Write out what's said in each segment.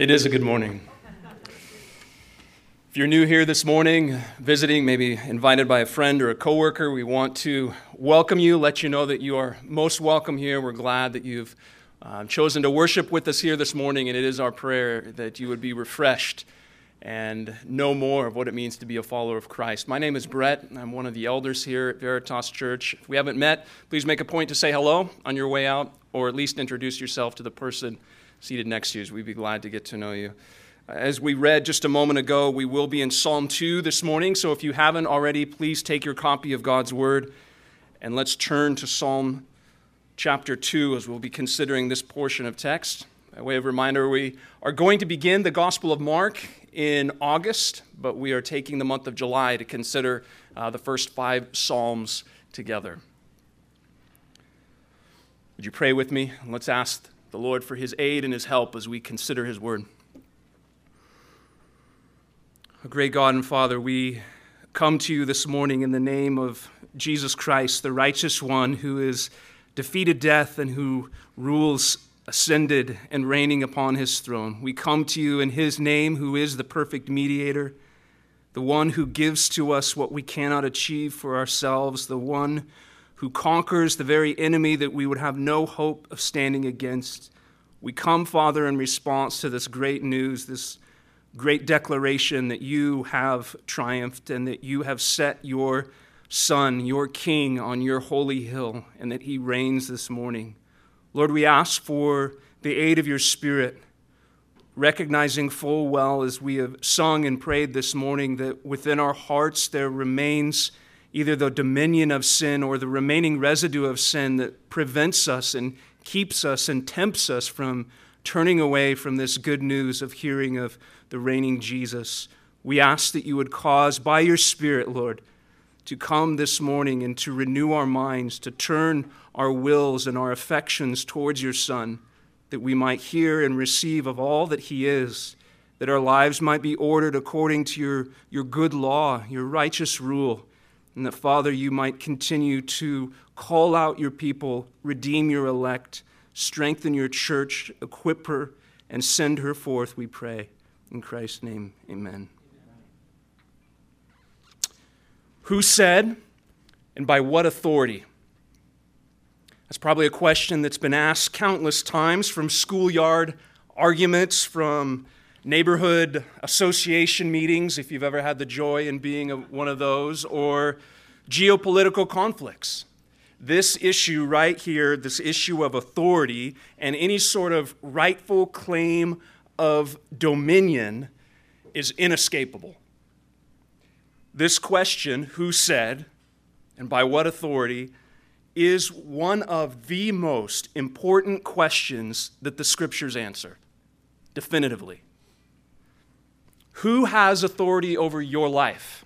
It is a good morning. If you're new here this morning, visiting, maybe invited by a friend or a coworker, we want to welcome you, let you know that you are most welcome here. We're glad that you've uh, chosen to worship with us here this morning, and it is our prayer that you would be refreshed and know more of what it means to be a follower of Christ. My name is Brett. I'm one of the elders here at Veritas Church. If we haven't met, please make a point to say hello on your way out, or at least introduce yourself to the person seated next to you. We'd be glad to get to know you. As we read just a moment ago, we will be in Psalm 2 this morning. So if you haven't already, please take your copy of God's Word and let's turn to Psalm chapter 2 as we'll be considering this portion of text. By way of reminder, we are going to begin the Gospel of Mark in August, but we are taking the month of July to consider uh, the first five Psalms together. Would you pray with me? Let's ask the Lord for his aid and his help as we consider his word. A great God and Father, we come to you this morning in the name of Jesus Christ, the righteous one who has defeated death and who rules ascended and reigning upon his throne. We come to you in his name, who is the perfect mediator, the one who gives to us what we cannot achieve for ourselves, the one who conquers the very enemy that we would have no hope of standing against. We come, Father, in response to this great news, this great declaration that you have triumphed and that you have set your Son, your King, on your holy hill, and that he reigns this morning. Lord, we ask for the aid of your Spirit, recognizing full well as we have sung and prayed this morning that within our hearts there remains either the dominion of sin or the remaining residue of sin that prevents us and keeps us and tempts us from turning away from this good news of hearing of the reigning Jesus. We ask that you would cause by your Spirit, Lord, to come this morning and to renew our minds, to turn our wills and our affections towards your Son, that we might hear and receive of all that he is, that our lives might be ordered according to your, your good law, your righteous rule and that, Father, you might continue to call out your people, redeem your elect, strengthen your church, equip her, and send her forth, we pray. In Christ's name, amen. Who said, and by what authority? That's probably a question that's been asked countless times from schoolyard arguments, from neighborhood association meetings, if you've ever had the joy in being a, one of those, or geopolitical conflicts. This issue right here, this issue of authority and any sort of rightful claim of dominion, is inescapable. This question, who said and by what authority, is one of the most important questions that the scriptures answer definitively. Who has authority over your life?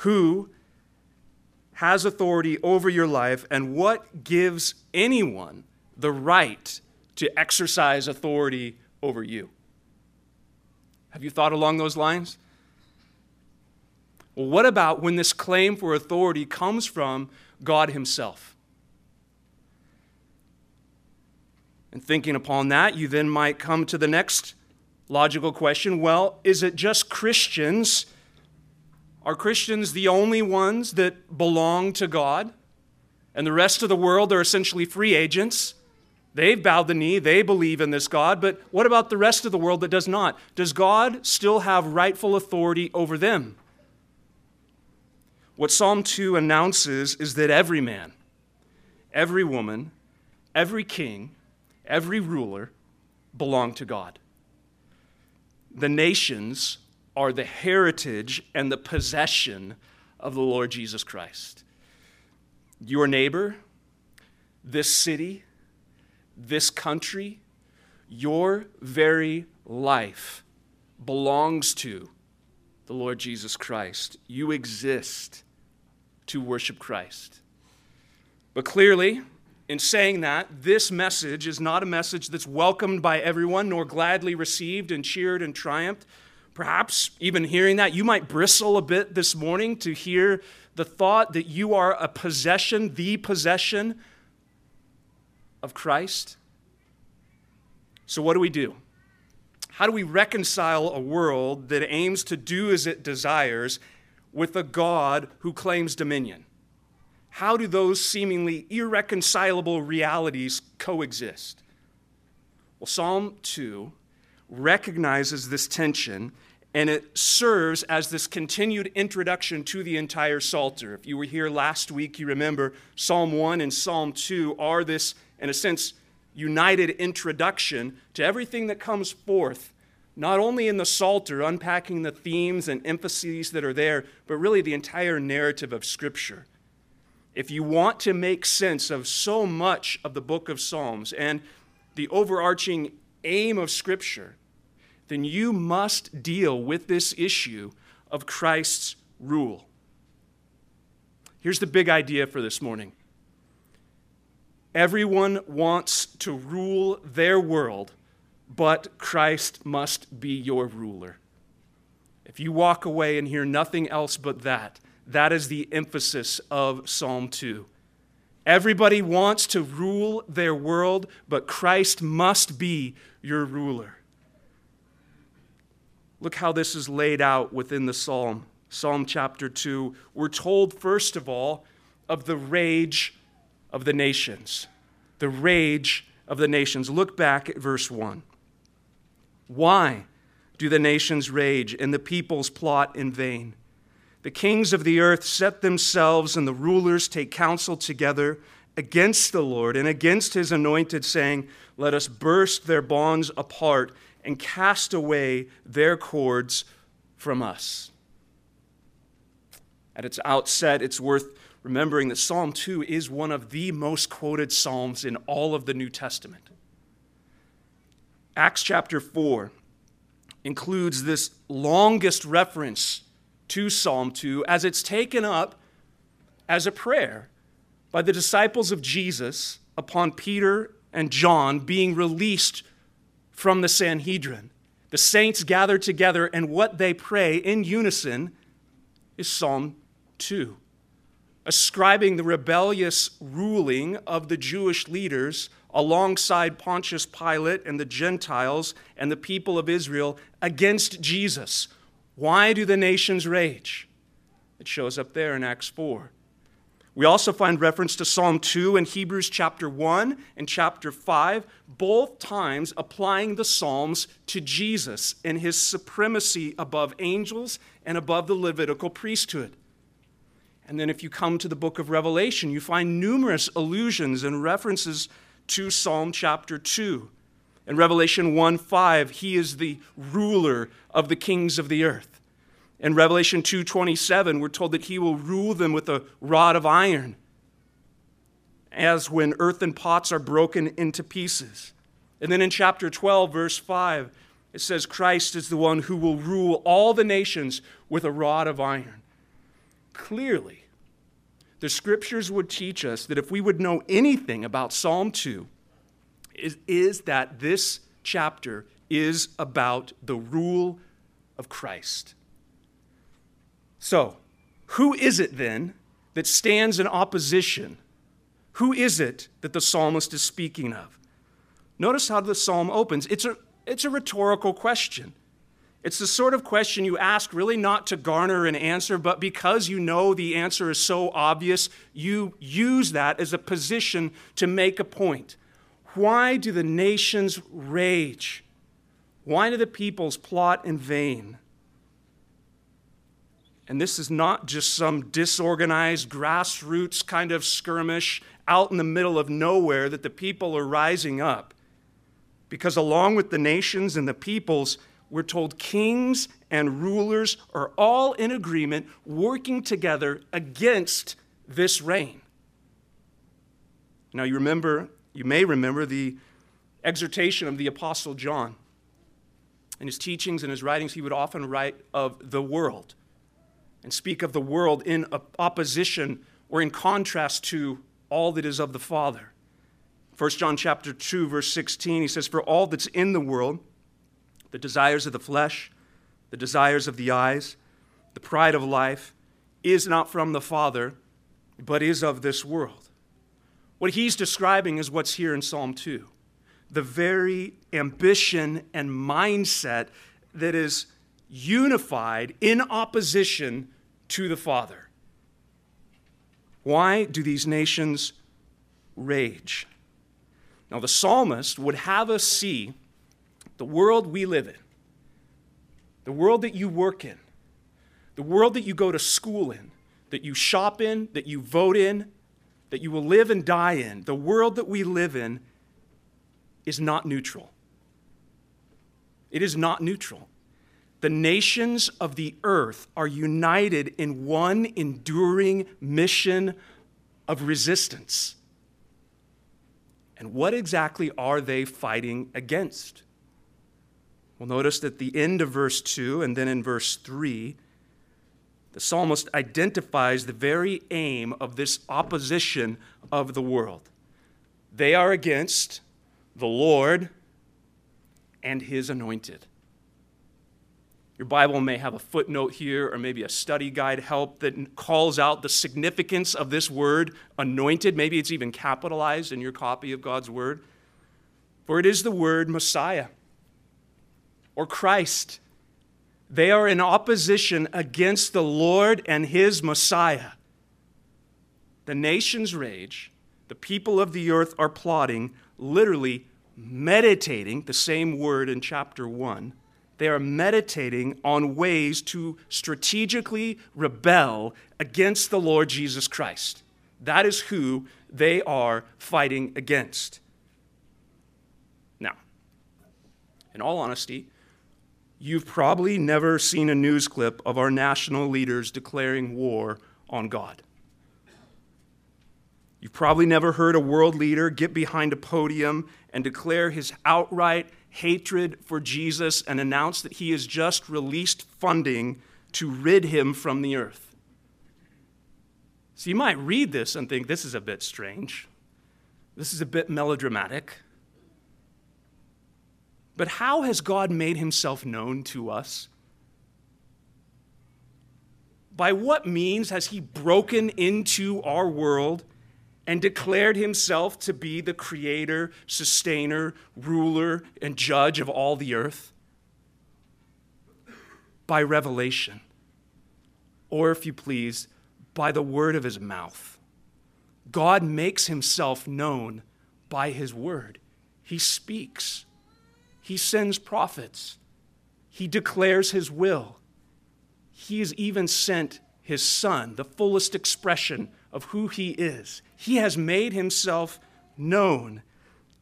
Who has authority over your life, and what gives anyone the right to exercise authority over you? Have you thought along those lines? Well, what about when this claim for authority comes from God Himself? And thinking upon that, you then might come to the next logical question well, is it just Christians? Are Christians the only ones that belong to God? And the rest of the world are essentially free agents. They've bowed the knee, they believe in this God, but what about the rest of the world that does not? Does God still have rightful authority over them? What Psalm 2 announces is that every man, every woman, every king, every ruler belong to God the nations are the heritage and the possession of the Lord Jesus Christ. Your neighbor, this city, this country, your very life belongs to the Lord Jesus Christ. You exist to worship Christ. But clearly, in saying that, this message is not a message that's welcomed by everyone, nor gladly received and cheered and triumphed. Perhaps even hearing that, you might bristle a bit this morning to hear the thought that you are a possession, the possession of Christ. So, what do we do? How do we reconcile a world that aims to do as it desires with a God who claims dominion? How do those seemingly irreconcilable realities coexist? Well, Psalm 2 recognizes this tension and it serves as this continued introduction to the entire Psalter. If you were here last week, you remember Psalm 1 and Psalm 2 are this, in a sense, united introduction to everything that comes forth, not only in the Psalter, unpacking the themes and emphases that are there, but really the entire narrative of Scripture. If you want to make sense of so much of the book of Psalms and the overarching aim of Scripture, then you must deal with this issue of Christ's rule. Here's the big idea for this morning everyone wants to rule their world, but Christ must be your ruler. If you walk away and hear nothing else but that, that is the emphasis of Psalm 2. Everybody wants to rule their world, but Christ must be your ruler. Look how this is laid out within the psalm. Psalm chapter 2. We're told, first of all, of the rage of the nations. The rage of the nations. Look back at verse 1. Why do the nations rage and the peoples plot in vain? The kings of the earth set themselves and the rulers take counsel together against the Lord and against his anointed, saying, Let us burst their bonds apart and cast away their cords from us. At its outset, it's worth remembering that Psalm 2 is one of the most quoted Psalms in all of the New Testament. Acts chapter 4 includes this longest reference to Psalm 2 as it's taken up as a prayer by the disciples of Jesus upon Peter and John being released from the Sanhedrin. The saints gather together, and what they pray in unison is Psalm 2, ascribing the rebellious ruling of the Jewish leaders alongside Pontius Pilate and the Gentiles and the people of Israel against Jesus. Why do the nations rage? It shows up there in Acts 4. We also find reference to Psalm 2 and Hebrews chapter 1 and chapter 5, both times applying the Psalms to Jesus and his supremacy above angels and above the Levitical priesthood. And then if you come to the book of Revelation, you find numerous allusions and references to Psalm chapter 2. In Revelation 1 5, he is the ruler of the kings of the earth. In Revelation 2:27, we're told that he will rule them with a rod of iron, as when earthen pots are broken into pieces. And then in chapter 12, verse 5, it says Christ is the one who will rule all the nations with a rod of iron. Clearly, the scriptures would teach us that if we would know anything about Psalm 2, is, is that this chapter is about the rule of Christ. So, who is it then that stands in opposition? Who is it that the psalmist is speaking of? Notice how the psalm opens. It's a, it's a rhetorical question. It's the sort of question you ask really not to garner an answer, but because you know the answer is so obvious, you use that as a position to make a point. Why do the nations rage? Why do the peoples plot in vain? And this is not just some disorganized grassroots kind of skirmish out in the middle of nowhere that the people are rising up. Because along with the nations and the peoples, we're told kings and rulers are all in agreement, working together against this reign. Now, you remember, you may remember the exhortation of the Apostle John. In his teachings and his writings, he would often write of the world and speak of the world in opposition or in contrast to all that is of the Father. 1 John chapter 2 verse 16 he says for all that's in the world the desires of the flesh the desires of the eyes the pride of life is not from the Father but is of this world. What he's describing is what's here in Psalm 2. the very ambition and mindset that is unified in opposition to the Father. Why do these nations rage? Now, the psalmist would have us see the world we live in, the world that you work in, the world that you go to school in, that you shop in, that you vote in, that you will live and die in, the world that we live in is not neutral. It is not neutral. The nations of the earth are united in one enduring mission of resistance. And what exactly are they fighting against? Well, notice at the end of verse 2 and then in verse 3, the psalmist identifies the very aim of this opposition of the world. They are against the Lord and his anointed. Your Bible may have a footnote here or maybe a study guide help that calls out the significance of this word, anointed. Maybe it's even capitalized in your copy of God's word. For it is the word Messiah or Christ. They are in opposition against the Lord and his Messiah. The nations rage, the people of the earth are plotting, literally meditating, the same word in chapter 1 they are meditating on ways to strategically rebel against the Lord Jesus Christ. That is who they are fighting against. Now, in all honesty, you've probably never seen a news clip of our national leaders declaring war on God. You've probably never heard a world leader get behind a podium and declare his outright hatred for Jesus and announce that he has just released funding to rid him from the earth. So you might read this and think this is a bit strange. This is a bit melodramatic. But how has God made himself known to us? By what means has he broken into our world and declared himself to be the creator, sustainer, ruler, and judge of all the earth? By revelation, or if you please, by the word of his mouth. God makes himself known by his word. He speaks, he sends prophets, he declares his will. He has even sent his son, the fullest expression of who he is. He has made himself known.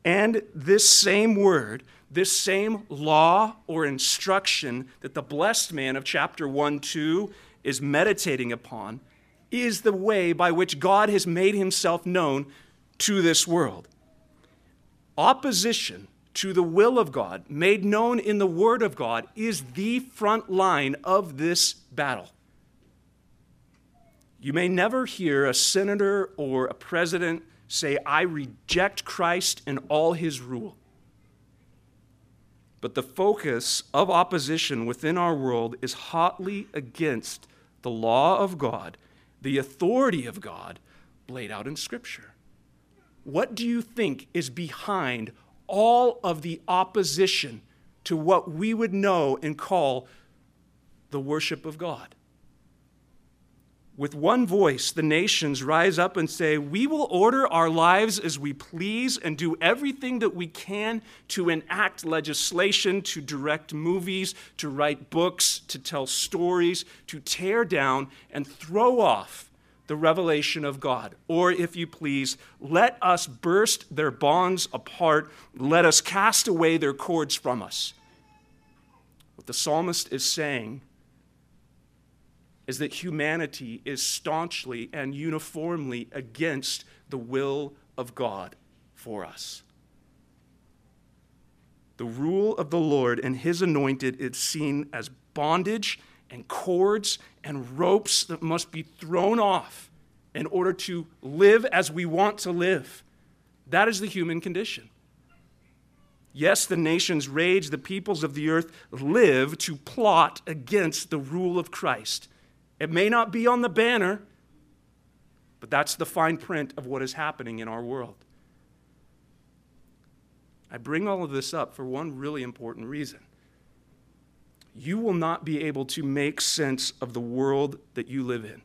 And this same word, this same law or instruction that the blessed man of chapter 1 2 is meditating upon, is the way by which God has made himself known to this world. Opposition to the will of God, made known in the Word of God, is the front line of this battle. You may never hear a senator or a president say, I reject Christ and all his rule. But the focus of opposition within our world is hotly against the law of God, the authority of God laid out in Scripture. What do you think is behind all of the opposition to what we would know and call the worship of God? with one voice, the nations rise up and say, We will order our lives as we please and do everything that we can to enact legislation, to direct movies, to write books, to tell stories, to tear down and throw off the revelation of God. Or, if you please, let us burst their bonds apart, let us cast away their cords from us. What the psalmist is saying is that humanity is staunchly and uniformly against the will of God for us. The rule of the Lord and his anointed is seen as bondage and cords and ropes that must be thrown off in order to live as we want to live. That is the human condition. Yes, the nations rage, the peoples of the earth live to plot against the rule of Christ. It may not be on the banner, but that's the fine print of what is happening in our world. I bring all of this up for one really important reason. You will not be able to make sense of the world that you live in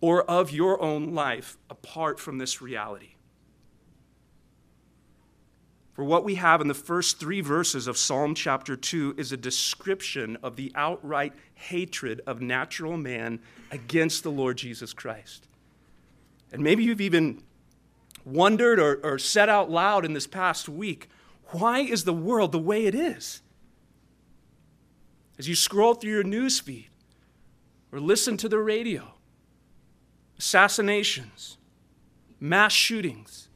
or of your own life apart from this reality. For what we have in the first three verses of Psalm chapter 2 is a description of the outright hatred of natural man against the Lord Jesus Christ. And maybe you've even wondered or, or said out loud in this past week why is the world the way it is? As you scroll through your news feed or listen to the radio, assassinations, mass shootings,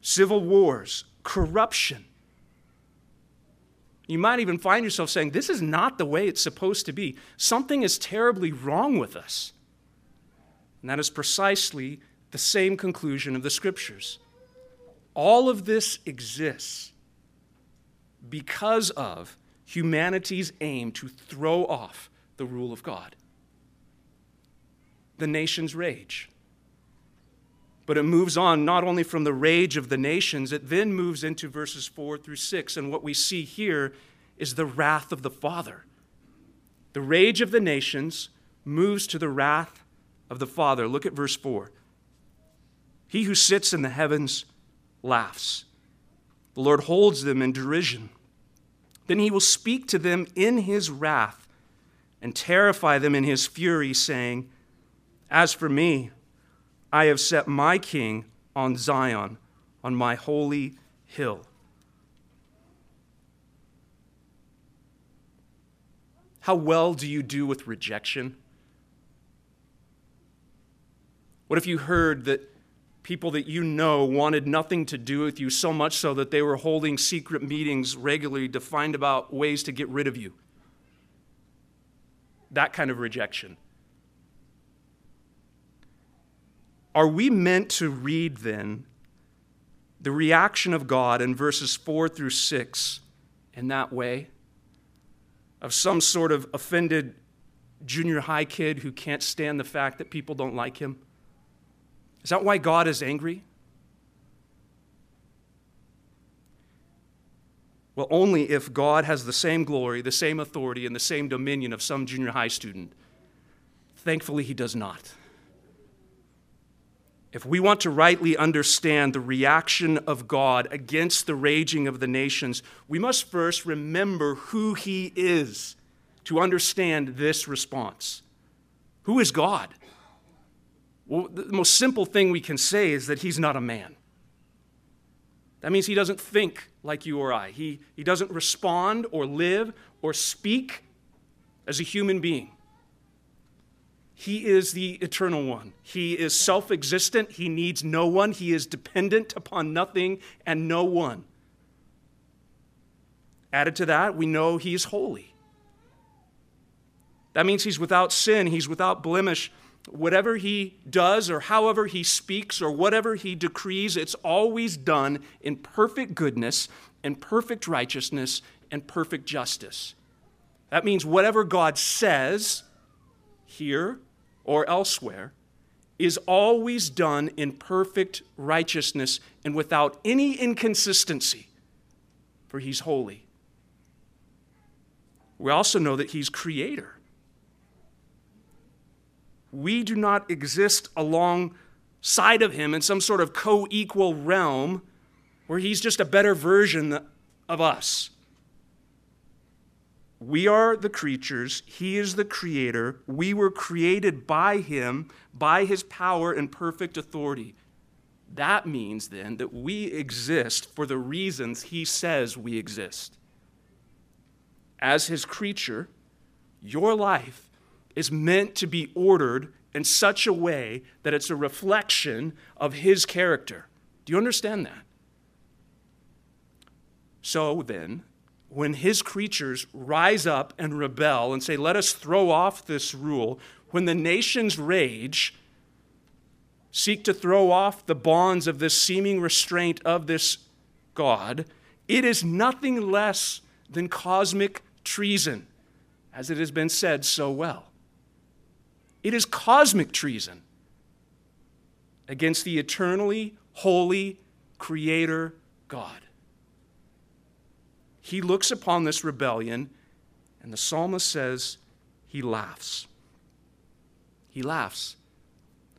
civil wars, corruption. You might even find yourself saying, This is not the way it's supposed to be. Something is terribly wrong with us. And that is precisely the same conclusion of the scriptures. All of this exists because of humanity's aim to throw off the rule of God. The nations rage. But it moves on not only from the rage of the nations, it then moves into verses 4 through 6. And what we see here is the wrath of the Father. The rage of the nations moves to the wrath of the Father. Look at verse 4. He who sits in the heavens laughs. The Lord holds them in derision. Then he will speak to them in his wrath and terrify them in his fury, saying, As for me, I have set my king on Zion, on my holy hill. How well do you do with rejection? What if you heard that people that you know wanted nothing to do with you so much so that they were holding secret meetings regularly to find about ways to get rid of you? That kind of rejection. Are we meant to read then the reaction of God in verses 4 through 6 in that way? Of some sort of offended junior high kid who can't stand the fact that people don't like him? Is that why God is angry? Well, only if God has the same glory, the same authority, and the same dominion of some junior high student. Thankfully, he does not. If we want to rightly understand the reaction of God against the raging of the nations, we must first remember who He is to understand this response. Who is God? Well, the most simple thing we can say is that He's not a man. That means He doesn't think like you or I, He, he doesn't respond or live or speak as a human being. He is the eternal one. He is self existent. He needs no one. He is dependent upon nothing and no one. Added to that, we know he is holy. That means he's without sin, he's without blemish. Whatever he does, or however he speaks, or whatever he decrees, it's always done in perfect goodness and perfect righteousness and perfect justice. That means whatever God says here or elsewhere is always done in perfect righteousness and without any inconsistency, for he's holy. We also know that he's creator. We do not exist alongside of him in some sort of co equal realm where he's just a better version of us. We are the creatures, He is the creator. We were created by Him, by His power and perfect authority. That means then that we exist for the reasons He says we exist. As His creature, your life is meant to be ordered in such a way that it's a reflection of His character. Do you understand that? So then, when his creatures rise up and rebel and say, Let us throw off this rule, when the nations rage, seek to throw off the bonds of this seeming restraint of this God, it is nothing less than cosmic treason, as it has been said so well. It is cosmic treason against the eternally holy Creator God. he looks upon this rebellion, and the psalmist says he laughs. He laughs.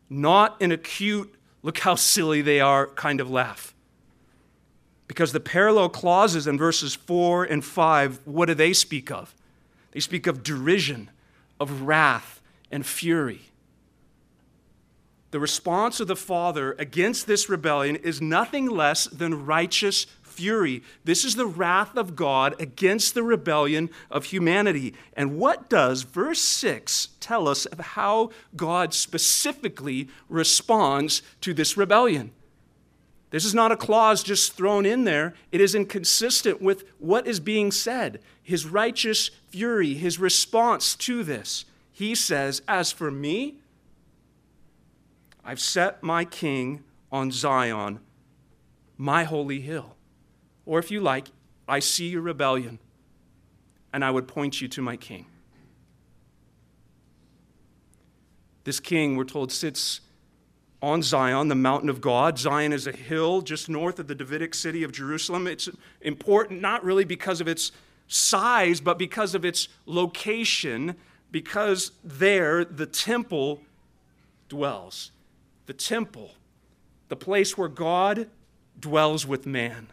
Not an acute, look how silly they are kind of laugh. Because the parallel clauses in verses 4 and 5, what do they speak of? They speak of derision, of wrath, and fury. The response of the Father against this rebellion is nothing less than righteous fury. This is the wrath of God against the rebellion of humanity. And what does verse 6 tell us of how God specifically responds to this rebellion? This is not a clause just thrown in there. It is inconsistent with what is being said. His righteous fury, his response to this. He says, As for me, I've set my king on Zion, my holy hill. Or if you like, I see your rebellion, and I would point you to my king. This king, we're told, sits on Zion, the mountain of God. Zion is a hill just north of the Davidic city of Jerusalem. It's important not really because of its size, but because of its location, because there the temple dwells. The temple, the place where God dwells with man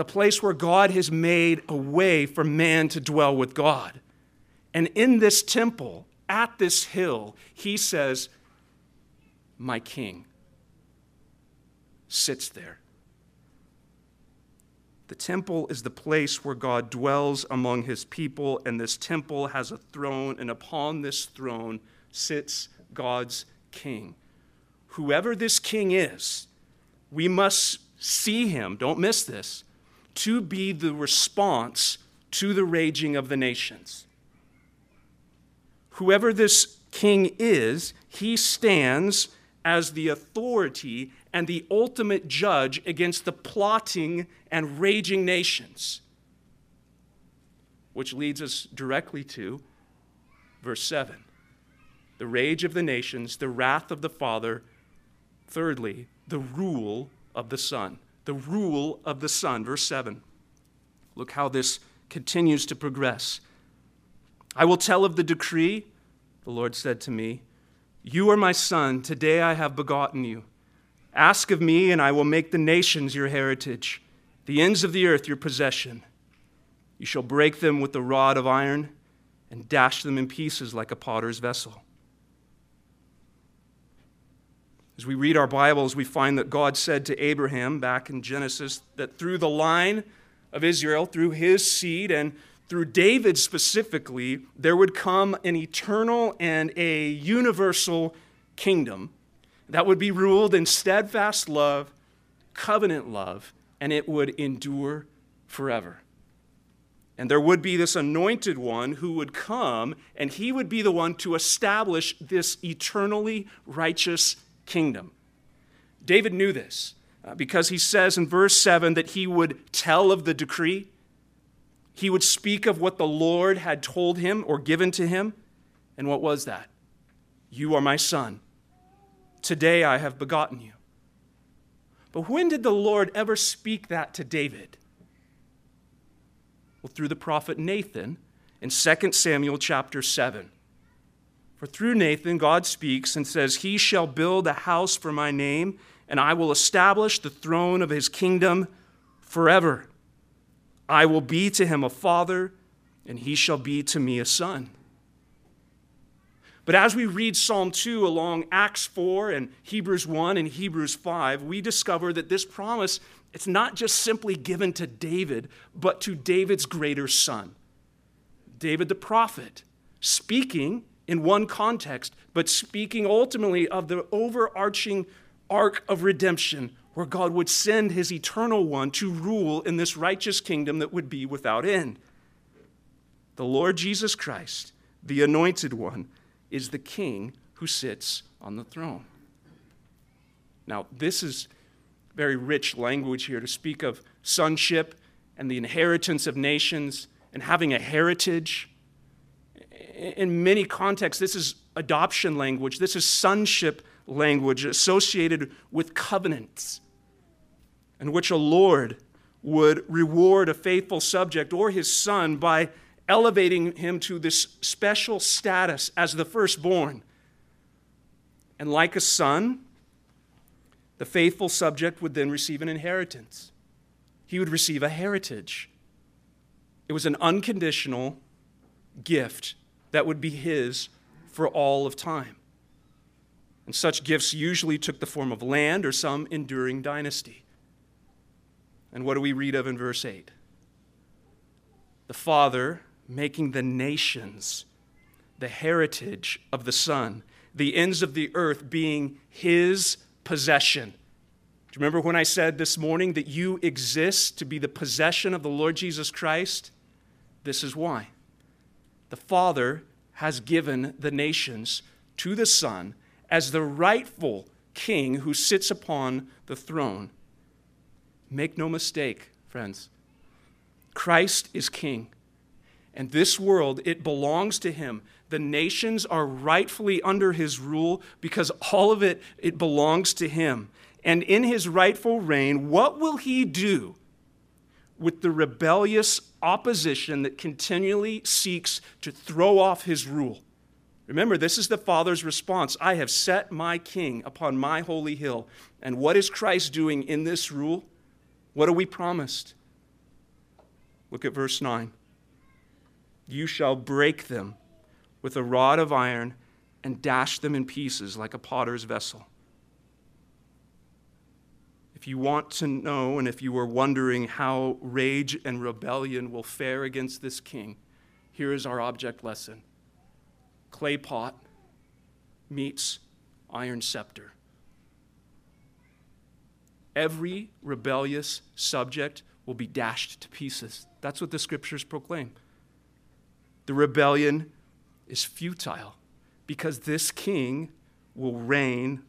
the place where God has made a way for man to dwell with God. And in this temple, at this hill, he says, My king sits there. The temple is the place where God dwells among his people, and this temple has a throne, and upon this throne sits God's king. Whoever this king is, we must see him, don't miss this, to be the response to the raging of the nations. Whoever this king is, he stands as the authority and the ultimate judge against the plotting and raging nations. Which leads us directly to verse 7 the rage of the nations, the wrath of the Father. Thirdly, the rule of the Son the rule of the Son. Verse 7. Look how this continues to progress. I will tell of the decree, the Lord said to me. You are my son. Today I have begotten you. Ask of me, and I will make the nations your heritage, the ends of the earth your possession. You shall break them with the rod of iron and dash them in pieces like a potter's vessel. As we read our Bibles, we find that God said to Abraham back in Genesis that through the line of Israel, through his seed, and through David specifically, there would come an eternal and a universal kingdom that would be ruled in steadfast love, covenant love, and it would endure forever. And there would be this anointed one who would come, and he would be the one to establish this eternally righteous kingdom. David knew this uh, because he says in verse 7 that he would tell of the decree. He would speak of what the Lord had told him or given to him. And what was that? You are my son. Today I have begotten you. But when did the Lord ever speak that to David? Well, through the prophet Nathan in 2 Samuel chapter 7. For through Nathan, God speaks and says, He shall build a house for my name, and I will establish the throne of his kingdom forever. I will be to him a father, and he shall be to me a son. But as we read Psalm 2 along Acts 4 and Hebrews 1 and Hebrews 5, we discover that this promise it's not just simply given to David, but to David's greater son. David the prophet, speaking in one context, but speaking ultimately of the overarching arc of redemption where God would send his eternal one to rule in this righteous kingdom that would be without end. The Lord Jesus Christ, the anointed one, is the king who sits on the throne. Now, this is very rich language here to speak of sonship and the inheritance of nations and having a heritage in many contexts, this is adoption language, this is sonship language associated with covenants, in which a Lord would reward a faithful subject or his son by elevating him to this special status as the firstborn. And like a son, the faithful subject would then receive an inheritance. He would receive a heritage. It was an unconditional gift that would be his for all of time. And such gifts usually took the form of land or some enduring dynasty. And what do we read of in verse 8? The Father making the nations the heritage of the Son, the ends of the earth being His possession. Do you remember when I said this morning that you exist to be the possession of the Lord Jesus Christ? This is why. The Father has given the nations to the Son as the rightful king who sits upon the throne. Make no mistake, friends. Christ is king. And this world, it belongs to him. The nations are rightfully under his rule because all of it, it belongs to him. And in his rightful reign, what will he do with the rebellious opposition that continually seeks to throw off his rule? Remember, this is the Father's response I have set my king upon my holy hill. And what is Christ doing in this rule? What are we promised? Look at verse 9. You shall break them with a rod of iron and dash them in pieces like a potter's vessel. If you want to know, and if you are wondering how rage and rebellion will fare against this king, here is our object lesson clay pot meets iron scepter. Every rebellious subject will be dashed to pieces. That's what the scriptures proclaim. The rebellion is futile because this king will reign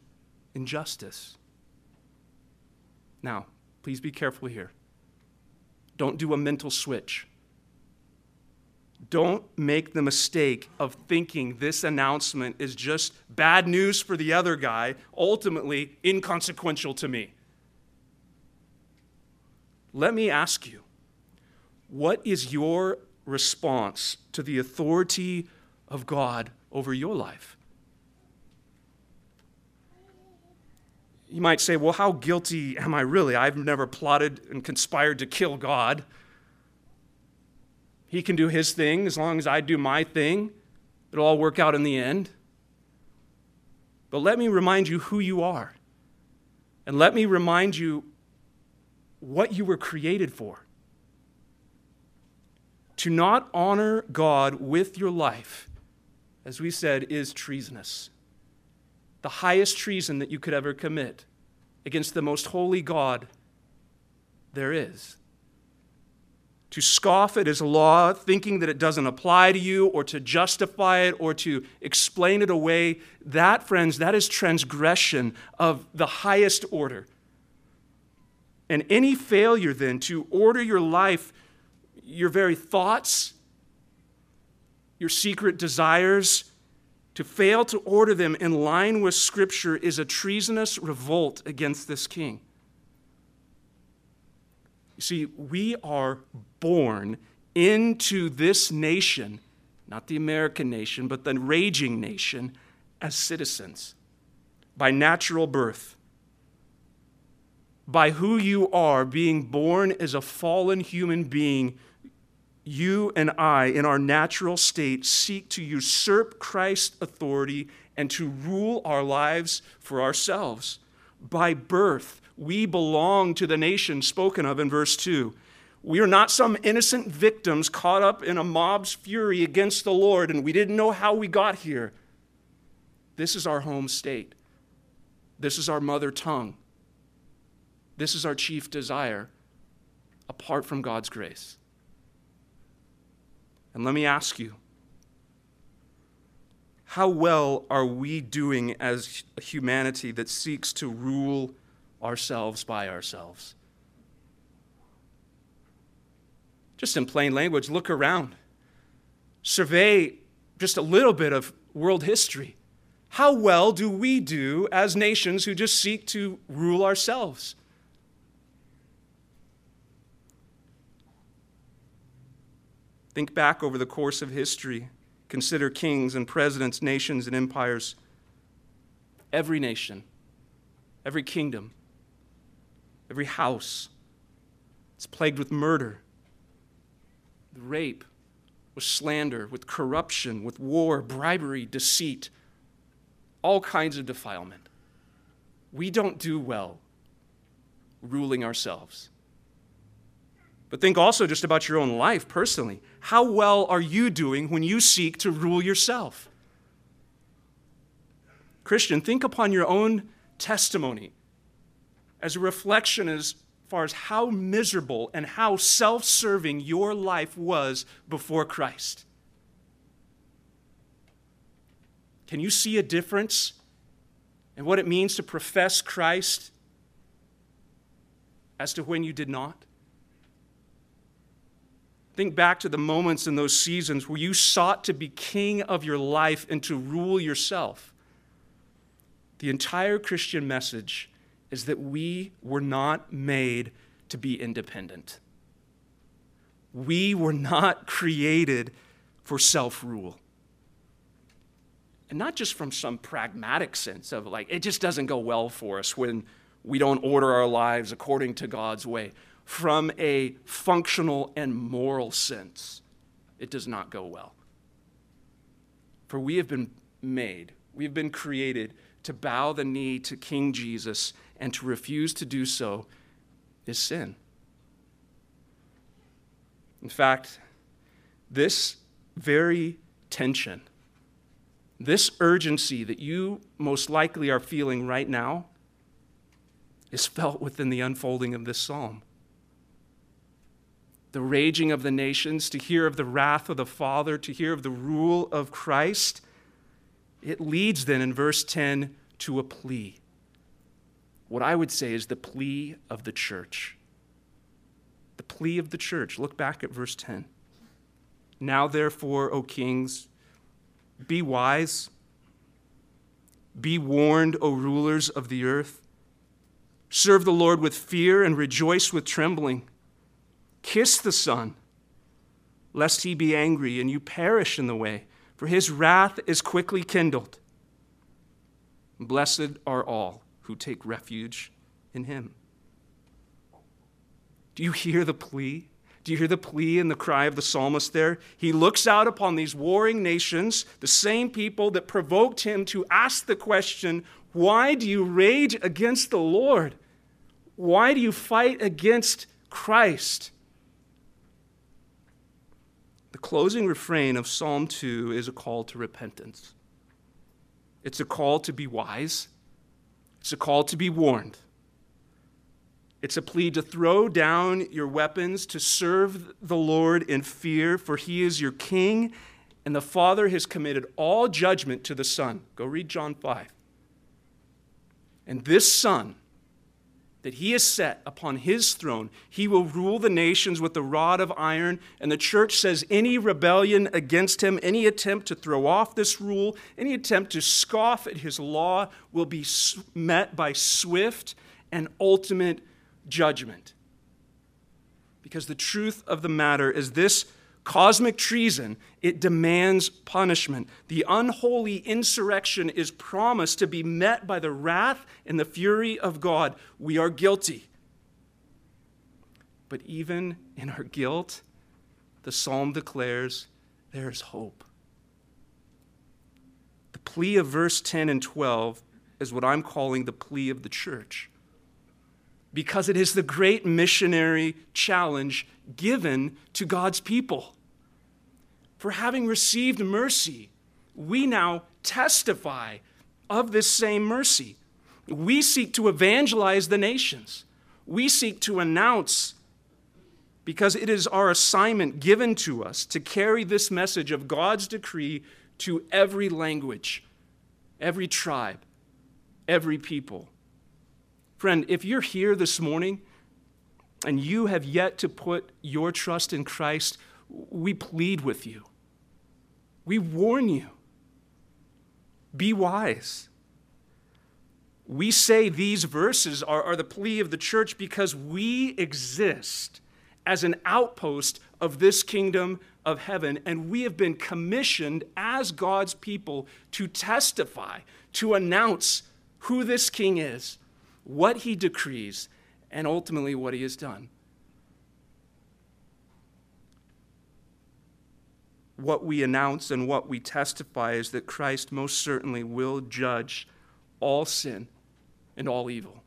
in justice. Now, please be careful here. Don't do a mental switch. Don't make the mistake of thinking this announcement is just bad news for the other guy, ultimately inconsequential to me. Let me ask you what is your response to the authority of God over your life? You might say, well, how guilty am I really? I've never plotted and conspired to kill God. He can do his thing as long as I do my thing. It'll all work out in the end. But let me remind you who you are. And let me remind you what you were created for. To not honor God with your life, as we said, is treasonous. The highest treason that you could ever commit against the most holy God there is. To scoff at his law, thinking that it doesn't apply to you, or to justify it, or to explain it away, that, friends, that is transgression of the highest order. And any failure then to order your life, your very thoughts, your secret desires, to fail to order them in line with Scripture is a treasonous revolt against this king. You see, we are born into this nation, not the American nation, but the raging nation, as citizens by natural birth by who you are, being born as a fallen human being, you and I, in our natural state, seek to usurp Christ's authority and to rule our lives for ourselves. By birth, we belong to the nation spoken of in verse 2. We are not some innocent victims caught up in a mob's fury against the Lord and we didn't know how we got here. This is our home state. This is our mother tongue. This is our chief desire apart from God's grace. And let me ask you how well are we doing as a humanity that seeks to rule ourselves by ourselves? Just in plain language, look around. Survey just a little bit of world history. How well do we do as nations who just seek to rule ourselves? Think back over the course of history. Consider kings and presidents, nations and empires. Every nation, every kingdom, every house is plagued with murder, with rape, with slander, with corruption, with war, bribery, deceit, all kinds of defilement. We don't do well ruling ourselves. But think also just about your own life personally. How well are you doing when you seek to rule yourself? Christian, think upon your own testimony as a reflection as far as how miserable and how self serving your life was before Christ. Can you see a difference in what it means to profess Christ as to when you did not? Think back to the moments in those seasons where you sought to be king of your life and to rule yourself. The entire Christian message is that we were not made to be independent. We were not created for self rule. And not just from some pragmatic sense of like, it just doesn't go well for us when we don't order our lives according to God's way from a functional and moral sense, it does not go well. For we have been made, we have been created to bow the knee to King Jesus, and to refuse to do so is sin. In fact, this very tension, this urgency that you most likely are feeling right now, is felt within the unfolding of this psalm the raging of the nations, to hear of the wrath of the Father, to hear of the rule of Christ, it leads then in verse 10 to a plea. What I would say is the plea of the church. The plea of the church. Look back at verse 10. Now, therefore, O kings, be wise. Be warned, O rulers of the earth. Serve the Lord with fear and rejoice with trembling. Kiss the Son, lest he be angry and you perish in the way, for his wrath is quickly kindled. Blessed are all who take refuge in him. Do you hear the plea? Do you hear the plea and the cry of the psalmist there? He looks out upon these warring nations, the same people that provoked him to ask the question, Why do you rage against the Lord? Why do you fight against Christ? Closing refrain of Psalm 2 is a call to repentance. It's a call to be wise, it's a call to be warned. It's a plea to throw down your weapons, to serve the Lord in fear, for he is your king, and the Father has committed all judgment to the Son. Go read John 5. And this Son, that he is set upon his throne. He will rule the nations with a rod of iron. And the church says any rebellion against him, any attempt to throw off this rule, any attempt to scoff at his law will be met by swift and ultimate judgment. Because the truth of the matter is this cosmic treason, it demands punishment. The unholy insurrection is promised to be met by the wrath and the fury of God. We are guilty. But even in our guilt, the psalm declares there is hope. The plea of verse 10 and 12 is what I'm calling the plea of the church because it is the great missionary challenge given to God's people. For having received mercy, we now testify of this same mercy. We seek to evangelize the nations. We seek to announce, because it is our assignment given to us to carry this message of God's decree to every language, every tribe, every people. Friend, if you're here this morning and you have yet to put your trust in Christ, we plead with you. We warn you. Be wise. We say these verses are, are the plea of the church because we exist as an outpost of this kingdom of heaven, and we have been commissioned as God's people to testify, to announce who this king is, what he decrees, and ultimately what he has done. What we announce and what we testify is that Christ most certainly will judge all sin and all evil.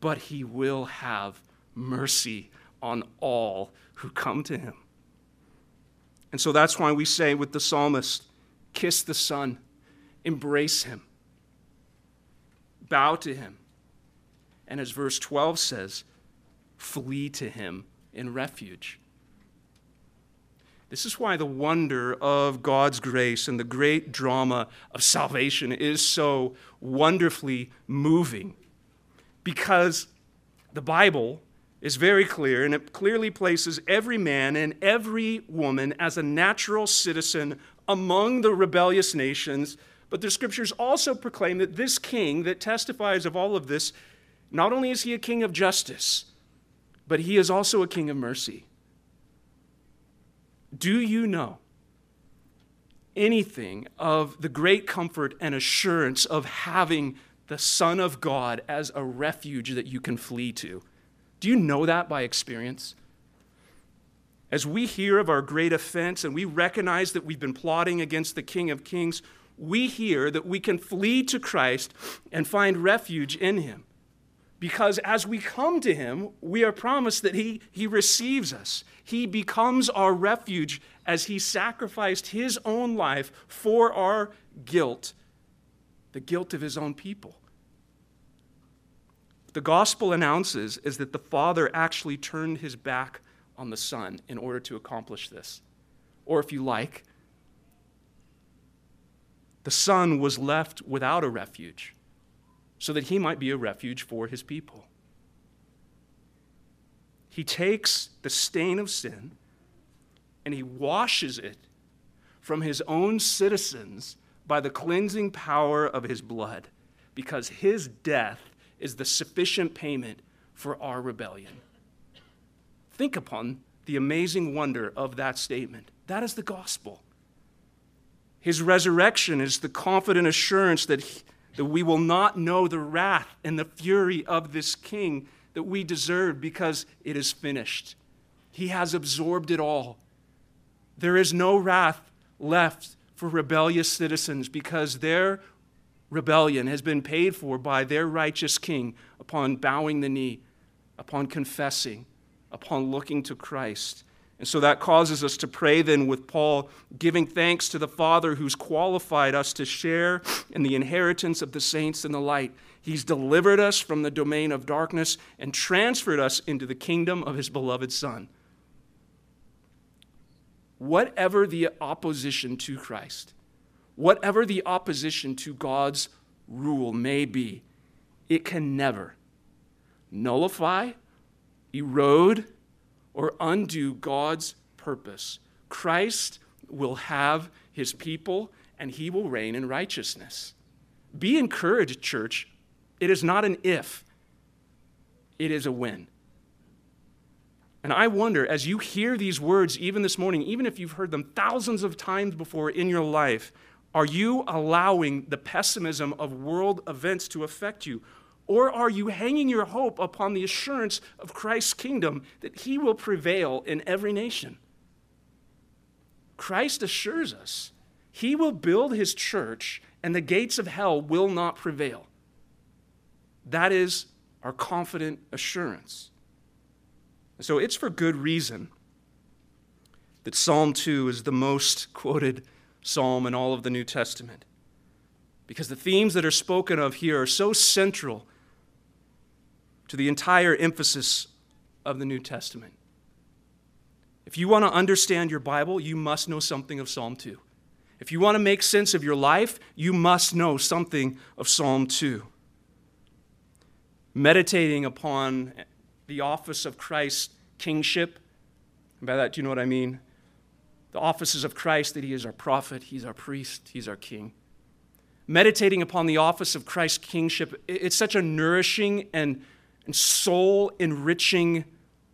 But he will have mercy on all who come to him. And so that's why we say with the psalmist, kiss the Son, embrace him, bow to him. And as verse 12 says, flee to him in refuge. This is why the wonder of God's grace and the great drama of salvation is so wonderfully moving. Because the Bible is very clear, and it clearly places every man and every woman as a natural citizen among the rebellious nations. But the scriptures also proclaim that this king that testifies of all of this, not only is he a king of justice, but he is also a king of mercy. Do you know anything of the great comfort and assurance of having the Son of God as a refuge that you can flee to? Do you know that by experience? As we hear of our great offense and we recognize that we've been plotting against the King of Kings, we hear that we can flee to Christ and find refuge in Him. Because as we come to Him, we are promised that He, he receives us. He becomes our refuge as He sacrificed His own life for our guilt, the guilt of His own people. The gospel announces is that the Father actually turned His back on the Son in order to accomplish this. Or if you like, the Son was left without a refuge so that he might be a refuge for his people. He takes the stain of sin and he washes it from his own citizens by the cleansing power of his blood, because his death is the sufficient payment for our rebellion. Think upon the amazing wonder of that statement. That is the gospel. His resurrection is the confident assurance that that we will not know the wrath and the fury of this king that we deserve because it is finished. He has absorbed it all. There is no wrath left for rebellious citizens because their rebellion has been paid for by their righteous king upon bowing the knee, upon confessing, upon looking to Christ. And so that causes us to pray then with Paul, giving thanks to the Father who's qualified us to share in the inheritance of the saints in the light. He's delivered us from the domain of darkness and transferred us into the kingdom of his beloved Son. Whatever the opposition to Christ, whatever the opposition to God's rule may be, it can never nullify, erode, or undo God's purpose. Christ will have his people and he will reign in righteousness. Be encouraged, church. It is not an if, it is a when. And I wonder, as you hear these words, even this morning, even if you've heard them thousands of times before in your life, are you allowing the pessimism of world events to affect you? Or are you hanging your hope upon the assurance of Christ's kingdom that he will prevail in every nation? Christ assures us he will build his church and the gates of hell will not prevail. That is our confident assurance. So it's for good reason that Psalm 2 is the most quoted psalm in all of the New Testament. Because the themes that are spoken of here are so central to the entire emphasis of the New Testament. If you want to understand your Bible, you must know something of Psalm 2. If you want to make sense of your life, you must know something of Psalm 2. Meditating upon the office of Christ's kingship, and by that, do you know what I mean? The offices of Christ, that he is our prophet, he's our priest, he's our king. Meditating upon the office of Christ's kingship, it's such a nourishing and and soul enriching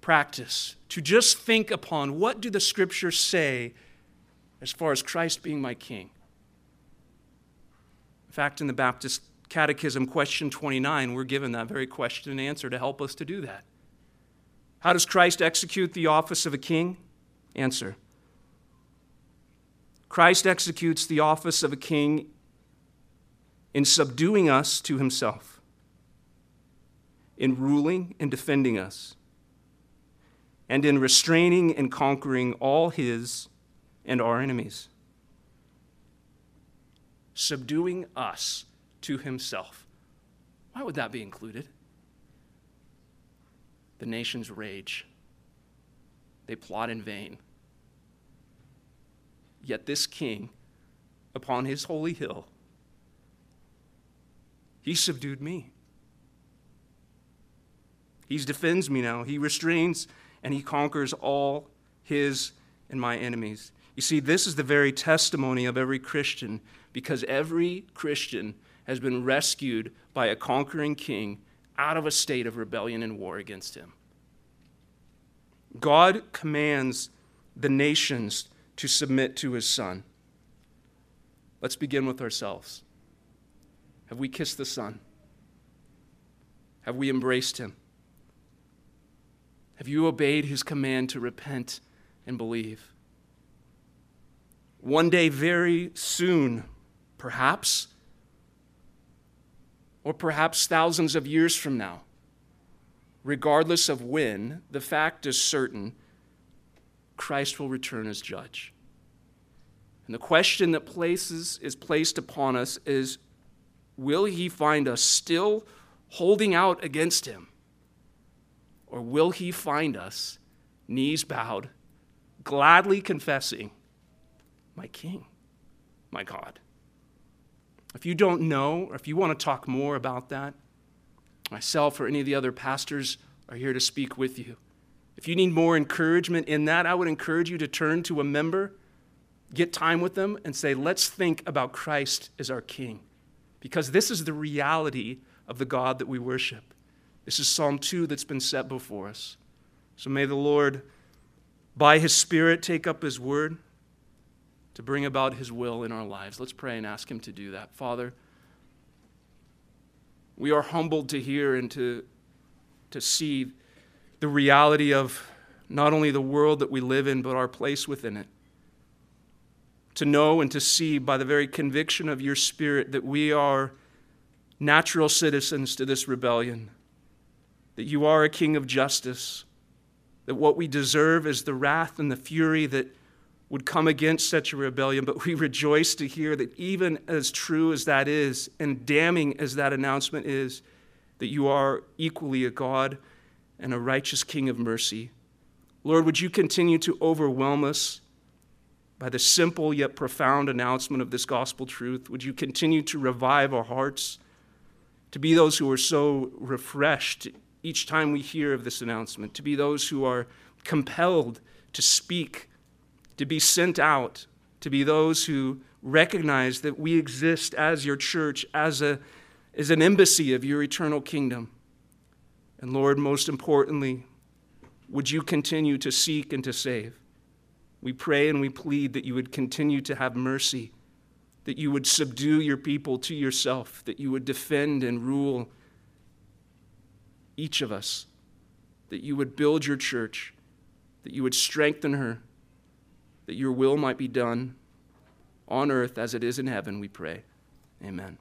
practice to just think upon what do the scriptures say as far as Christ being my king. In fact, in the Baptist Catechism, question 29, we're given that very question and answer to help us to do that. How does Christ execute the office of a king? Answer Christ executes the office of a king in subduing us to himself, in ruling and defending us, and in restraining and conquering all his and our enemies. Subduing us to himself. Why would that be included? The nations rage, they plot in vain. Yet this king, upon his holy hill, he subdued me. He defends me now. He restrains and he conquers all his and my enemies. You see, this is the very testimony of every Christian because every Christian has been rescued by a conquering king out of a state of rebellion and war against him. God commands the nations to submit to his son. Let's begin with ourselves. Have we kissed the Son? Have we embraced him? Have you obeyed his command to repent and believe? One day, very soon, perhaps, or perhaps thousands of years from now, regardless of when, the fact is certain Christ will return as judge. And the question that places is placed upon us is will he find us still holding out against him? Or will he find us knees bowed, gladly confessing, My King, my God? If you don't know, or if you want to talk more about that, myself or any of the other pastors are here to speak with you. If you need more encouragement in that, I would encourage you to turn to a member, get time with them, and say, let's think about Christ as our King. Because this is the reality of the God that we worship. This is Psalm 2 that's been set before us. So may the Lord, by His Spirit, take up His word to bring about His will in our lives. Let's pray and ask Him to do that. Father, we are humbled to hear and to, to see the reality of not only the world that we live in, but our place within it. To know and to see by the very conviction of your Spirit that we are natural citizens to this rebellion, that you are a King of justice, that what we deserve is the wrath and the fury that would come against such a rebellion, but we rejoice to hear that even as true as that is, and damning as that announcement is, that you are equally a God and a righteous King of mercy. Lord, would you continue to overwhelm us by the simple yet profound announcement of this gospel truth? Would you continue to revive our hearts to be those who are so refreshed each time we hear of this announcement, to be those who are compelled to speak, to be sent out, to be those who recognize that we exist as your church, as, a, as an embassy of your eternal kingdom. And Lord, most importantly, would you continue to seek and to save? We pray and we plead that you would continue to have mercy, that you would subdue your people to yourself, that you would defend and rule each of us, that you would build your church, that you would strengthen her, that your will might be done on earth as it is in heaven, we pray. Amen.